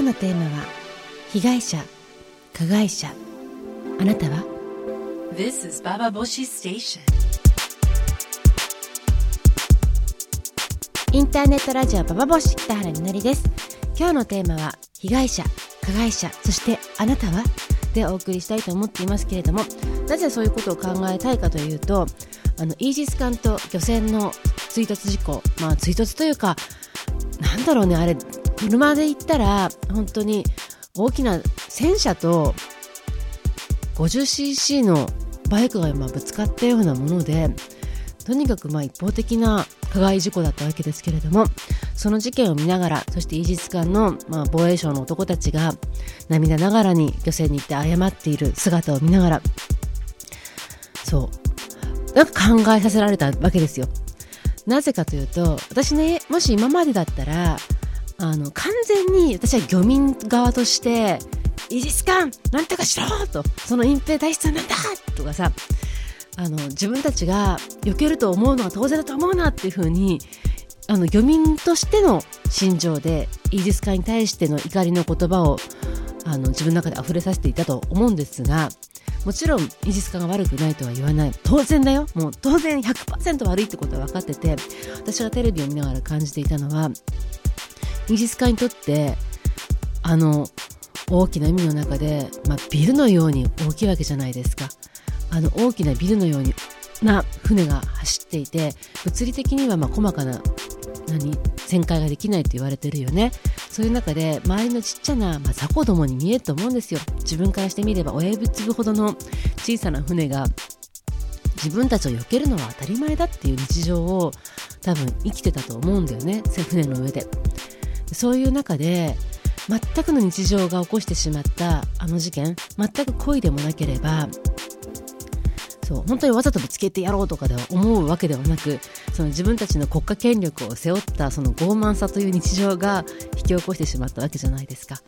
今日のテーマは被害者加害者。あなたは？This is Baba Boshi Station. インターネットラジオババボシ北原みのりです。今日のテーマは被害者加害者。そしてあなたは？でお送りしたいと思っていますけれどもなぜそういうことを考えたいかというとあのイージス艦と漁船の追突事故まあ追突というかなんだろうねあれ車で行ったら本当に大きな戦車と 50cc のバイクが今ぶつかったようなものでとにかくまあ一方的な加害事故だったわけですけれどもその事件を見ながらそしてイージス艦のまあ防衛省の男たちが涙ながらに漁船に行って謝っている姿を見ながらそうなんか考えさせられたわけですよ。なぜかというと私ねもし今までだったらあの完全に私は漁民側としてイージス艦なんとかしろとその隠蔽体質なんだとかさあの自分たちが避けると思うのは当然だと思うなっていう風にあの漁民としての心情でイージス艦に対しての怒りの言葉をあの自分の中で溢れさせていたと思うんですがもちろんイージス艦が悪くないとは言わない。当然だよ。もう当然100%悪いってことは分かってて私がテレビを見ながら感じていたのはイージス艦にとってあの大きな海の中で、まあ、ビルのように大きいわけじゃないですか。あの大きなビルのようにな船が走っていて物理的にはまあ細かな何旋回ができないと言われてるよね。そういう中で周りのちっちゃな、まあ、雑魚どもに見えると思うんですよ。自分からしてみれば親指粒ほどの小さな船が自分たちを避けるのは当たり前だっていう日常を多分生きてたと思うんだよね。船の上で。そういう中で全くの日常が起こしてしまったあの事件全く故意でもなければそう本当にわざとぶつけてやろうとかでは思うわけではなくその自分たちの国家権力を背負ったその傲慢さという日常が引き起こしてしまったわけじゃないですか。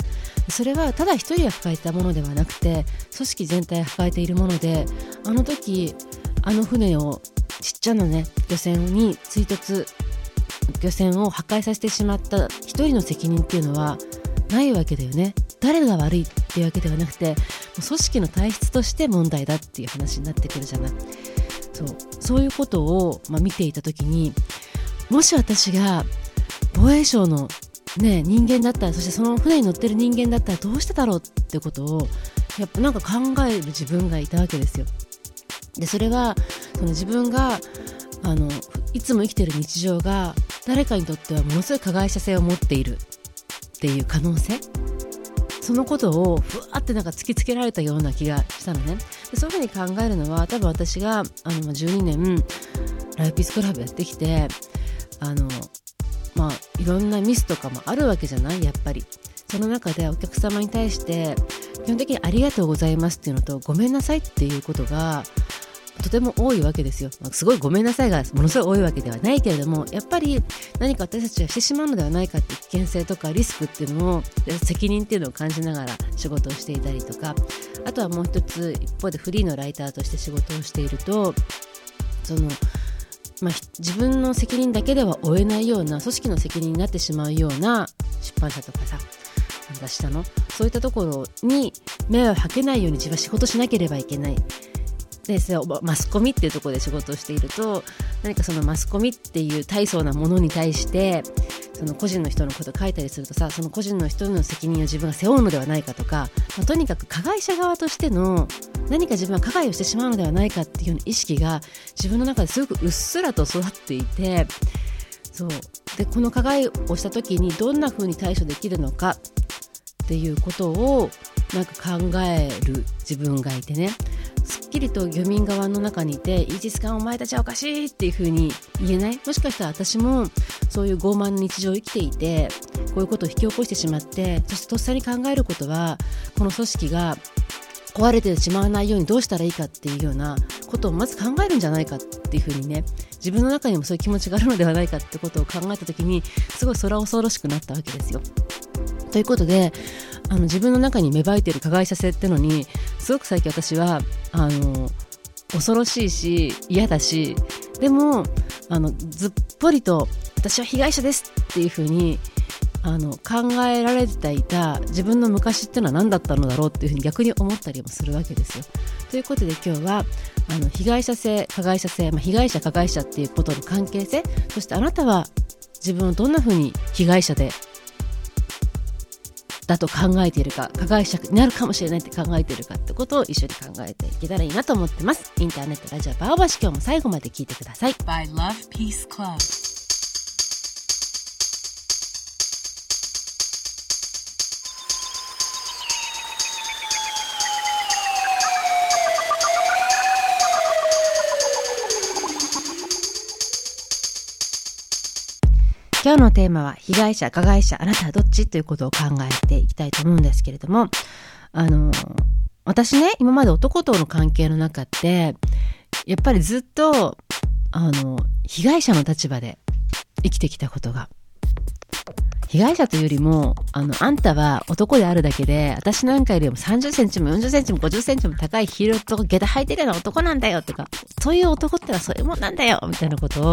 それはただ一人が抱えたものではなくて組織全体が抱えているものであの時あの船をちっちゃなね漁船に追突漁船を破壊させてしまった一人の責任っていうのはないわけだよね。誰が悪いっていうわけではなくて組織の体質として問題だっていう話になってくるじゃない。そう。そういうことを、まあ、見ていた時にもし私が防衛省の、ね、人間だったらそしてその船に乗ってる人間だったらどうしてだろうってことをやっぱなんか考える自分がいたわけですよ。でそれはその自分があのいつも生きてる日常が誰かにとってはものすごい加害者性を持っているっていう可能性？そのことをふわってなんか突きつけられたような気がしたのね。でそういうふうに考えるのは多分私があの12年ライピースクラブやってきてあのまあいろんなミスとかもあるわけじゃない？やっぱり。その中でお客様に対して基本的にありがとうございますっていうのとごめんなさいっていうことがとても多いわけですよ。すごいごめんなさいがものすごい多いわけではないけれども、やっぱり何か私たちがしてしまうのではないかって危険性とかリスクっていうのを、責任っていうのを感じながら仕事をしていたりとか、あとはもう一つ、一方でフリーのライターとして仕事をしていると、その、まあ、自分の責任だけでは負えないような組織の責任になってしまうような出版社とかさ出したの？そういったところに目をはけないように自分は仕事しなければいけないでマスコミっていうところで仕事をしていると何かそのマスコミっていう大層なものに対してその個人の人のことを書いたりするとさその個人の人の責任を自分が背負うのではないかとか、まあ、とにかく加害者側としての何か自分は加害をしてしまうのではないかっていうような意識が自分の中ですごくうっすらと育っていてそう。でこの加害をした時にどんな風に対処できるのかっていうことをなんか考える自分がいてねすっきりと漁民側の中にいてイージス艦お前たちはおかしいっていう風に言えない？もしかしたら私もそういう傲慢な日常を生きていてこういうことを引き起こしてしまってそしてとっさに考えることはこの組織が壊れてしまわないようにどうしたらいいかっていうようなことをまず考えるんじゃないかっていうふうにね自分の中にもそういう気持ちがあるのではないかってことを考えた時にすごい空恐ろしくなったわけですよ。ということであの自分の中に芽生えている加害者性ってのにすごく最近私はあの恐ろしいし嫌だしでもあのずっぽりと私は被害者ですっていうふうにあの考えられていた自分の昔っていうのは何だったのだろうっていうふうに逆に思ったりもするわけですよ。ということで今日はあの被害者性加害者性、まあ、被害者加害者っていうことの関係性そしてあなたは自分をどんなふうに被害者でだと考えているか加害者になるかもしれないって考えているかってことを一緒に考えていけたらいいなと思ってますインターネットラジオバオバシ今日も最後まで聞いてください by Love Peace Club. 今日のテーマは被害者加害者あなたはどっち？ということを考えていきたいと思うんですけれどもあの私ね今まで男との関係の中ってやっぱりずっとあの被害者の立場で生きてきたことが被害者というよりも、あの、あんたは男であるだけで、私なんかよりも30センチも40センチも50センチも高いヒールと下駄履いてるような男なんだよとか、そういう男ってのはそういうもんなんだよみたいなことを、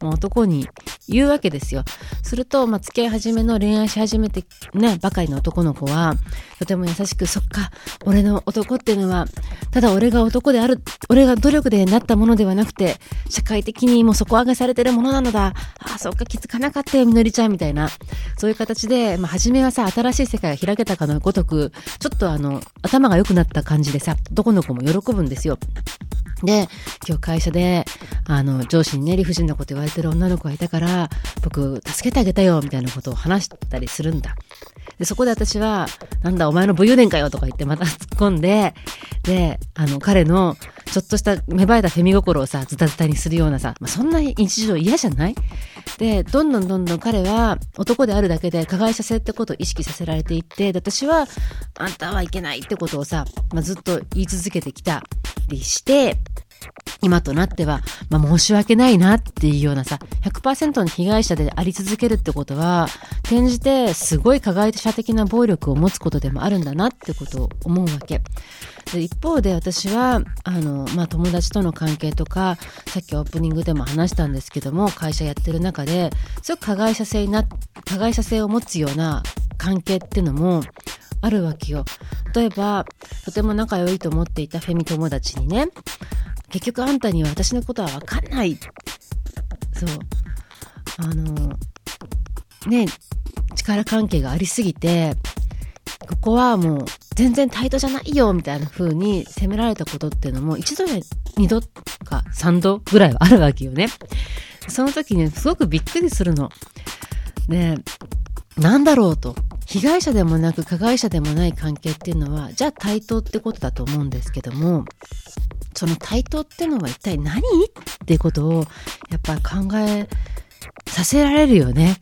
もう男に言うわけですよ。すると、まあ、付き合い始めの恋愛し始めてね、ばかりの男の子は、とても優しく、そっか、俺の男っていうのは、ただ俺が男である、俺が努力でなったものではなくて、社会的にもう底上げされてるものなのだ。ああ、そっか、気づかなかったよ、みのりちゃん、みたいな。そういう形で、まあ、初めはさ、新しい世界が開けたかのごとく、ちょっとあの、頭が良くなった感じでさ、男の子も喜ぶんですよ。で、今日会社で、あの、上司にね、理不尽なこと言われてる女の子がいたから、僕、助けてあげたよ、みたいなことを話したりするんだ。で、そこで私は、なんだ、お前の武勇伝かよとか言ってまた突っ込んで、で、あの、彼の、ちょっとした芽生えたフェミ心をさ、ズタズタにするようなさ、まあ、そんな日常嫌じゃない？で、どんどんどんどん彼は男であるだけで加害者性ってことを意識させられていって、私は、あんたはいけないってことをさ、まあ、ずっと言い続けてきたりして、今となっては、まあ、申し訳ないなっていうようなさ、100%の被害者であり続けるってことは、転じてすごい加害者的な暴力を持つことでもあるんだなってことを思うわけ。で一方で私は、あの、まあ、友達との関係とか、さっきオープニングでも話したんですけども、会社やってる中で、すごく加害者性な、加害者性を持つような関係ってのも、あるわけよ。例えば、とても仲良いと思っていたフェミ友達にね、結局あんたには私のことはわかんない。そう。あの、ね、力関係がありすぎて、ここはもう全然対等じゃないよみたいな風に責められたことっていうのも一度や二度か三度ぐらいはあるわけよね。その時にすごくびっくりするの。ねなんだろうと。被害者でもなく加害者でもない関係っていうのは、じゃあ対等ってことだと思うんですけども、その対等ってのは一体何？っていうことを、やっぱり考えさせられるよね。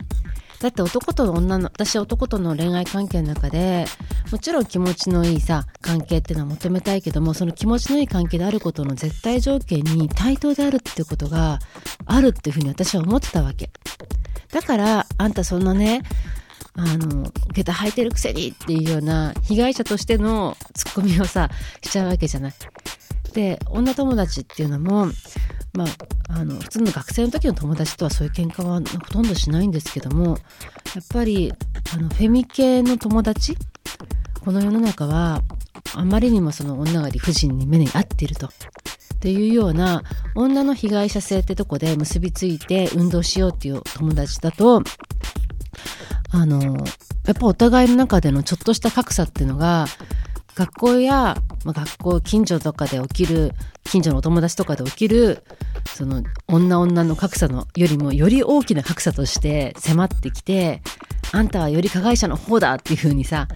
だって男と女の、私男との恋愛関係の中で、もちろん気持ちのいいさ、関係っていうのは求めたいけども、その気持ちのいい関係であることの絶対条件に対等であるっていうことがあるっていうふうに私は思ってたわけ。だから、あんたそんなね、あの、下駄履いてるくせにっていうような被害者としてのツッコミをさ、しちゃうわけじゃない。で、女友達っていうのも、まあ、あの、普通の学生の時の友達とはそういう喧嘩はほとんどしないんですけども、やっぱり、あの、フェミ系の友達この世の中は、あまりにもその女が理不尽に目に合っていると。っていうような女の被害者性ってとこで結びついて運動しようっていう友達だと、あの、やっぱお互いの中でのちょっとした格差っていうのが、学校や、まあ、学校、近所とかで起きる、近所のお友達とかで起きる、その、女女の格差のよりも、より大きな格差として迫ってきて、あんたはより加害者の方だっていうふうにさ、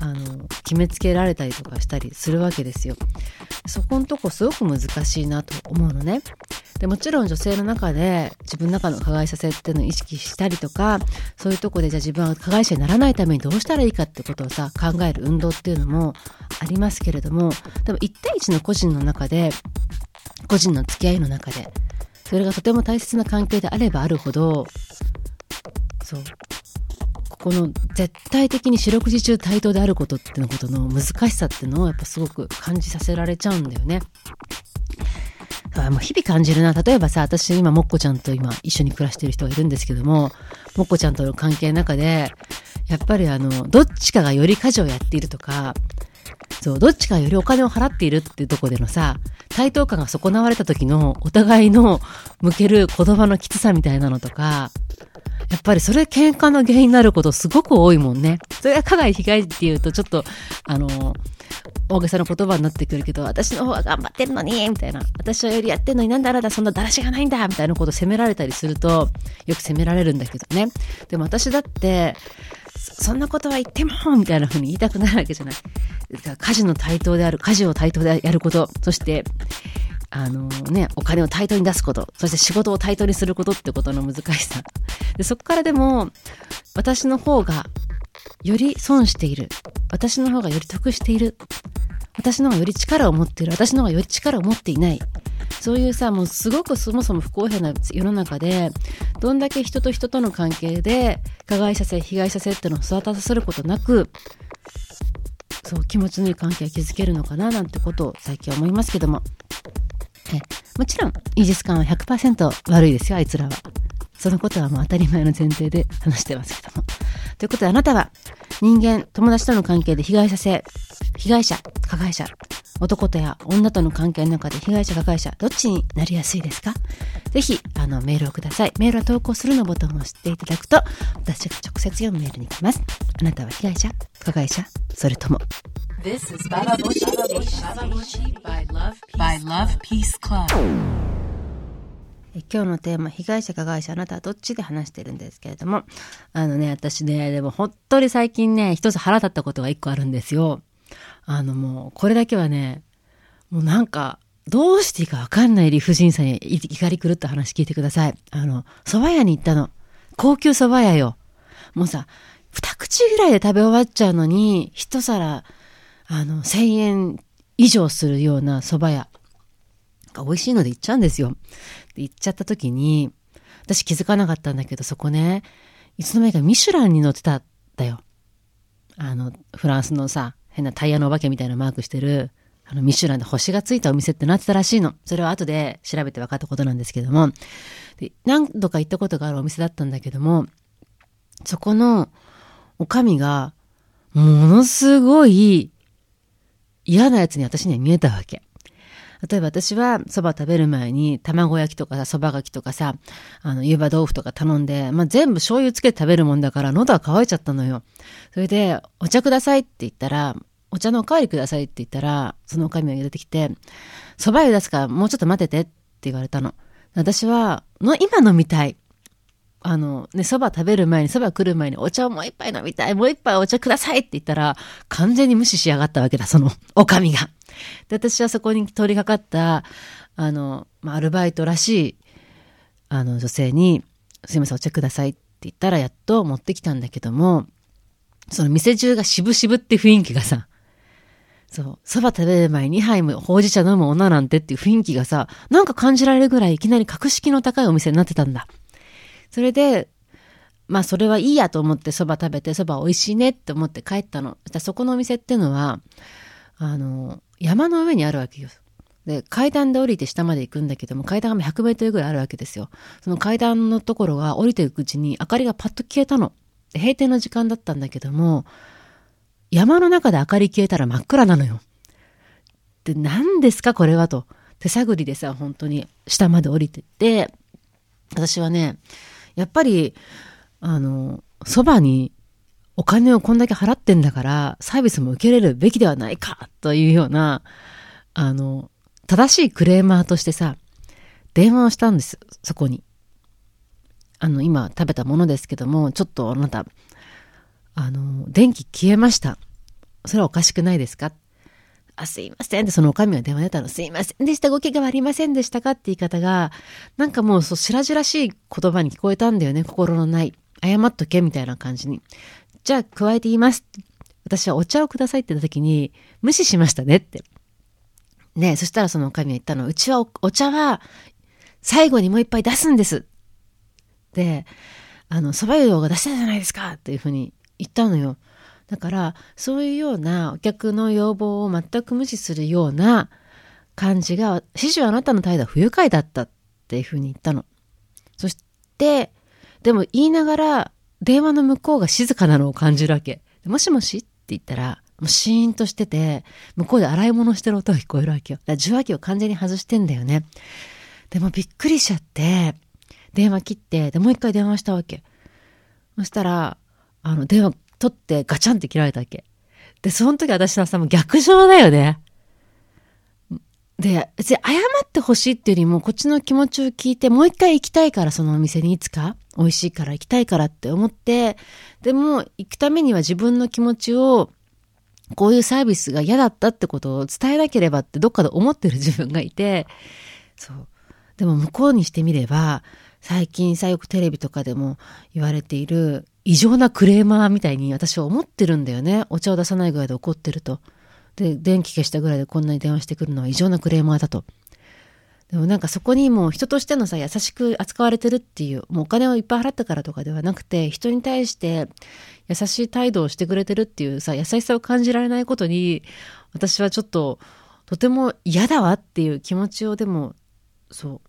あの、決めつけられたりとかしたりするわけですよ。そこのとこすごく難しいなと思うのね。でもちろん女性の中で自分の中の加害者性っていうのを意識したりとかそういうとこでじゃあ自分は加害者にならないためにどうしたらいいかってことをさ考える運動っていうのもありますけれどもでも1対1の個人の中で個人の付き合いの中でそれがとても大切な関係であればあるほどそうこの絶対的に四六時中対等であることっていうことの難しさってのをやっぱすごく感じさせられちゃうんだよね。もう日々感じるな。例えばさ、私今、もっこちゃんと今一緒に暮らしてる人がいるんですけども、もっこちゃんとの関係の中で、やっぱりあの、どっちかがより家事をやっているとか、そう、どっちかよりお金を払っているっていうとこでのさ、対等感が損なわれた時のお互いの向ける言葉のきつさみたいなのとか、やっぱりそれ喧嘩の原因になることすごく多いもんね。それが加害被害っていうとちょっと、あの、大げさな言葉になってくるけど、私の方が頑張ってるのに、みたいな。私はよりやってんのになんであなたそんなだらしがないんだみたいなことを責められたりすると、よく責められるんだけどね。でも私だって、そんなことは言っても、みたいな風に言いたくなるわけじゃない。家事の対等である、家事を対等でやること、そして、あのね、お金を対等に出すこと、そして仕事を対等にすることってことの難しさ。でそこからでも、私の方がより損している。私の方がより得している。私の方がより力を持っている。私の方がより力を持っていない。そういうさ、もうすごくそもそも不公平な世の中で、どんだけ人と人との関係で、加害者性、被害者性ってのを育たせることなく、そう気持ちのいい関係を築けるのかななんてことを最近思いますけどももちろんイージス艦は100%悪いですよあいつらは。そのことはもう当たり前の前提で話してますけども。ということであなたは人間友達との関係で被害者性被害者加害者男とや女との関係の中で被害者加害者どっちになりやすいですか？ぜひあのメールをください。メールは投稿するのボタンを押していただくと私が直接読むメールに来ます。あなたは被害者加害者それとも This is Baba Bushi Station. By Love Peace, by Love Peace Club. 今日のテーマ、被害者加害者、あなたはどっちで話してるんですけれども、あのね、私ね、でも本当に最近ね、一つ腹立ったことが一個あるんですよ。あのもう、これだけはね、もうなんか、どうしていいかわかんない理不尽さに怒り狂った話聞いてください。あの、蕎麦屋に行ったの。高級蕎麦屋よ。もうさ、二口ぐらいで食べ終わっちゃうのに、一皿、あの、1000円以上するような蕎麦屋が美味しいので行っちゃうんですよ。で、行っちゃった時に、私気づかなかったんだけど、そこね、いつの間にかミシュランに載ってたんだよ。あの、フランスのさ、変なタイヤのお化けみたいなマークしてる、あの、ミシュランで星がついたお店ってなってたらしいの。それは後で調べて分かったことなんですけども、で何度か行ったことがあるお店だったんだけども、そこの、おかみが、ものすごい嫌なやつに私には見えたわけ。例えば私は蕎麦食べる前に卵焼きとかさ、蕎麦がきとかさ、あの、湯葉豆腐とか頼んで、まあ、全部醤油つけて食べるもんだから喉は渇いちゃったのよ。それで、お茶くださいって言ったら、お茶のおかわりくださいって言ったら、そのおかみが出てきて、蕎麦湯出すからもうちょっと待っててって言われたの。私は、の今飲みたい。あの、ね、蕎麦食べる前に、蕎麦来る前に、お茶をもう一杯飲みたい、もう一杯お茶くださいって言ったら、完全に無視しやがったわけだ、その、おかみが。で、私はそこに通りかかった、あの、ま、アルバイトらしい、あの、女性に、すいません、お茶くださいって言ったら、やっと持ってきたんだけども、その店中が渋々って雰囲気がさ、そう、蕎麦食べる前に2杯もほうじ茶飲む女なんてっていう雰囲気がさ、なんか感じられるぐらいいきなり格式の高いお店になってたんだ。それで、まあそれはいいやと思って蕎麦食べて蕎麦美味しいねって思って帰ったの。そこのお店っていうのは、あの、山の上にあるわけよ。で、階段で降りて下まで行くんだけども、階段が100メートルぐらいあるわけですよ。その階段のところが降りていくうちに明かりがパッと消えたの。閉店の時間だったんだけども、山の中で明かり消えたら真っ暗なのよ。で、何ですかこれはと。手探りでさ、本当に下まで降りてって、私はね、やっぱり、あの、そばにお金をこんだけ払ってんだから、サービスも受けれるべきではないか、というような、あの、正しいクレーマーとしてさ、電話をしたんです、そこに。あの、今食べたものですけども、ちょっとあなた、あの、電気消えました。それはおかしくないですか？あ、すいませんってそのおかみが電話出たの、すいませんでした、ご怪我はありませんでしたか？って言い方が、なんかもうそう白々しい言葉に聞こえたんだよね、心のない。謝っとけみたいな感じに。じゃあ加えて言います。私はお茶をくださいって言った時に、無視しましたねって。ねそしたらそのおかみが言ったの、うちはお茶は最後にもう一杯出すんです。で、あの、蕎麦湯が出したじゃないですかっていうふうに言ったのよ。だから、そういうようなお客の要望を全く無視するような感じが、始終あなたの態度は不愉快だったっていうふうに言ったの。そして、でも言いながら、電話の向こうが静かなのを感じるわけ。もしもしって言ったら、もうシーンとしてて、向こうで洗い物してる音が聞こえるわけよ。だから受話器を完全に外してんだよね。でもびっくりしちゃって、電話切って、で、もう一回電話したわけ。そしたら、あの、電話取ってガチャンって切られたわけ。で、その時私はさ、もう逆上だよね。で、別に謝ってほしいっていうよりも、こっちの気持ちを聞いて、もう一回行きたいから、そのお店にいつか、美味しいから行きたいからって思って、でも、行くためには自分の気持ちを、こういうサービスが嫌だったってことを伝えなければってどっかで思ってる自分がいて、そう。でも向こうにしてみれば、最近さ、よくテレビとかでも言われている異常なクレーマーみたいに私は思ってるんだよね。お茶を出さないぐらいで怒ってると。で、電気消したぐらいでこんなに電話してくるのは異常なクレーマーだと。でもなんかそこにもう人としてのさ、優しく扱われてるっていう、もうお金をいっぱい払ったからとかではなくて、人に対して優しい態度をしてくれてるっていうさ、優しさを感じられないことに、私はちょっと、とても嫌だわっていう気持ちをでも、そう、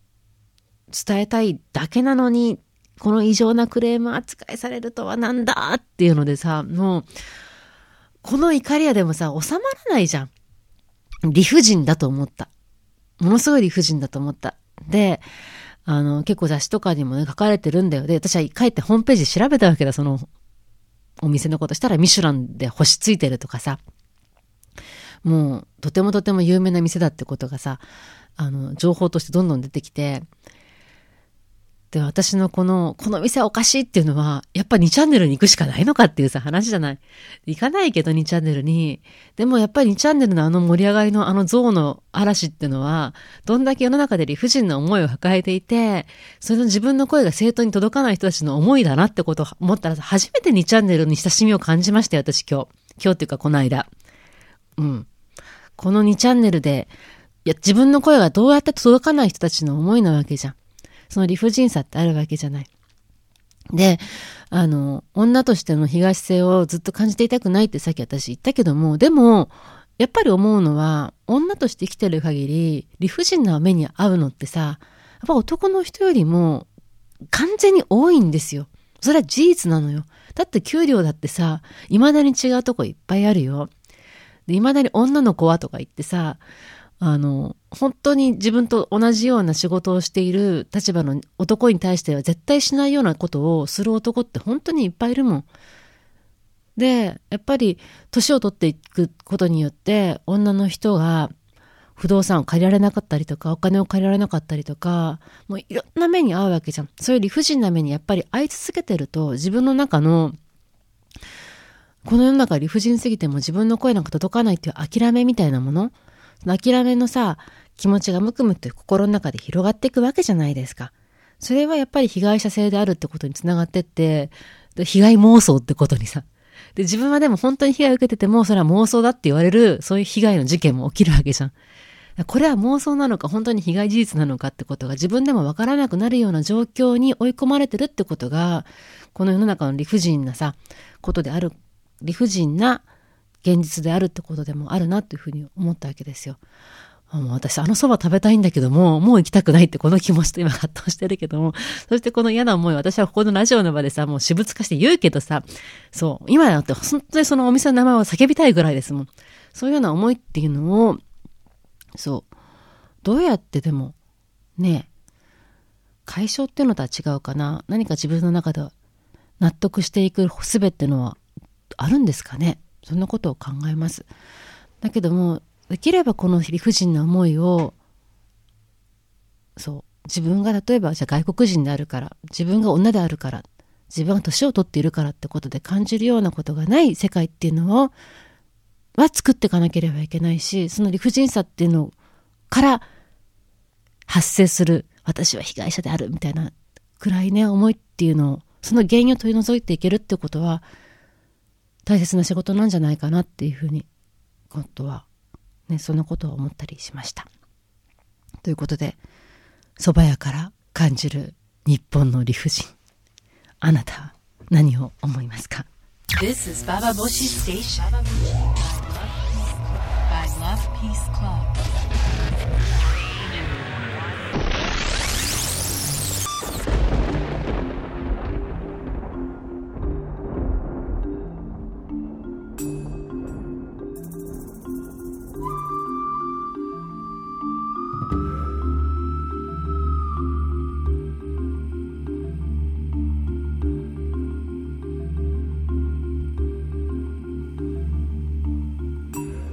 伝えたいだけなのに、この異常なクレーム扱いされるとはなんだっていうのでさ、もう、この怒りはでもさ、収まらないじゃん。理不尽だと思った。ものすごい理不尽だと思った。で、あの、結構雑誌とかにもね、書かれてるんだよ。で、私は帰ってホームページ調べたわけだ、その、お店のことしたらミシュランで星ついてるとかさ。もう、とてもとても有名な店だってことがさ、あの、情報としてどんどん出てきて、で、私のこの、この店おかしいっていうのは、やっぱ2チャンネルに行くしかないのかっていうさ、話じゃない。行かないけど2チャンネルに。でもやっぱり2チャンネルのあの盛り上がりのあの象の嵐っていうのは、どんだけ世の中で理不尽な思いを抱えていて、それの自分の声が正当に届かない人たちの思いだなってことを思ったら、初めて2チャンネルに親しみを感じましたよ、私今日。今日っていうかこの間。うん。この2チャンネルで、いや、自分の声がどうやって届かない人たちの思いなわけじゃん。その理不尽さってあるわけじゃない。で、あの、女としての東性をずっと感じていたくないってさっき私言ったけども、でも、やっぱり思うのは、女として生きてる限り、理不尽な目に遭うのってさ、やっぱ男の人よりも完全に多いんですよ。それは事実なのよ。だって給料だってさ、未だに違うとこいっぱいあるよ。で、未だに女の子はとか言ってさ、あの、本当に自分と同じような仕事をしている立場の男に対しては絶対しないようなことをする男って本当にいっぱいいるもん。で、やっぱり年を取っていくことによって女の人が不動産を借りられなかったりとかお金を借りられなかったりとかもういろんな目に遭うわけじゃん。そういう理不尽な目にやっぱり遭い続けてると自分の中のこの世の中理不尽すぎても自分の声なんか届かないっていう諦めみたいなものその諦めのさ、気持ちがむくむって心の中で広がっていくわけじゃないですか。それはやっぱり被害者性であるってことにつながってって、被害妄想ってことにさ。で、自分はでも本当に被害を受けてても、それは妄想だって言われる、そういう被害の事件も起きるわけじゃん。これは妄想なのか、本当に被害事実なのかってことが自分でもわからなくなるような状況に追い込まれてるってことが、この世の中の理不尽なさ、ことである、理不尽な現実であるってことでもあるなっていうふうに思ったわけですよ。もう私、あの蕎麦食べたいんだけども、もう行きたくないってこの気持ちと今葛藤してるけども、そしてこの嫌な思い、私はここのラジオの場でさ、もう私物化して言うけどさ、そう、今だって本当にそのお店の名前を叫びたいぐらいですもん。そういうような思いっていうのを、そう、どうやってでも、ね解消っていうのとは違うかな。何か自分の中で納得していく術っていうのはあるんですかね。そんなことを考えます。だけども、できればこの理不尽な思いを、そう、自分が例えばじゃあ外国人であるから、自分が女であるから、自分が年を取っているからってことで感じるようなことがない世界っていうのを、は作っていかなければいけないし、その理不尽さっていうのから発生する、私は被害者であるみたいなくらいね、思いっていうのを、その原因を取り除いていけるってことは、大切な仕事なんじゃないかなっていうふうに、今度は、ね、そんなことを思ったりしました。ということで、蕎麦屋から感じる日本の理不尽。あなたは何を思いますか This is Baba Boshi Station by Love Peace Club.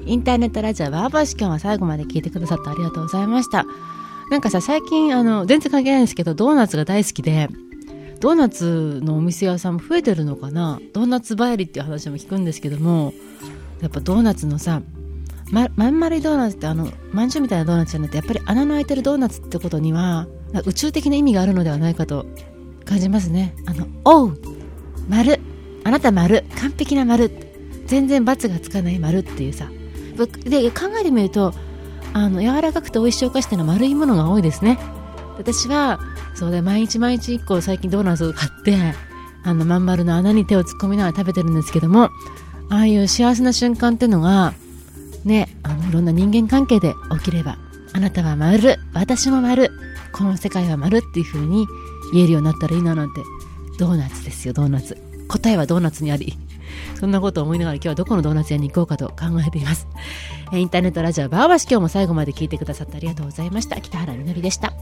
インターネットラジオバーバーシ今日は最後まで聞いてくださってありがとうございました。なんかさ最近あの全然関係ないんですけどドーナツが大好きでドーナツのお店屋さんも増えてるのかな？ドーナツ帰りっていう話も聞くんですけどもやっぱドーナツのさままん丸いドーナツってあのまんじゅうみたいなドーナツじゃなくてやっぱり穴の開いてるドーナツってことには宇宙的な意味があるのではないかと感じますね。あの「おう丸。あなた丸。完璧な丸。全然罰がつかない丸っていうさで考えてみるとあの柔らかくて美味しいお菓子ってのは丸いものが多いですね。私はそうで毎日毎日1個最近ドーナツを買ってあのまん丸の穴に手を突っ込みながら食べてるんですけどもああいう幸せな瞬間っていうのがねあのいろんな人間関係で起きればあなたは丸私も丸この世界は丸っていう風に言えるようになったらいいななんてドーナツですよドーナツ。答えはドーナツにあり。そんなことを思いながら今日はどこのドーナツ屋に行こうかと考えています。インターネットラジオバーバシ今日も最後まで聞いてくださってありがとうございました。北原みのりでした。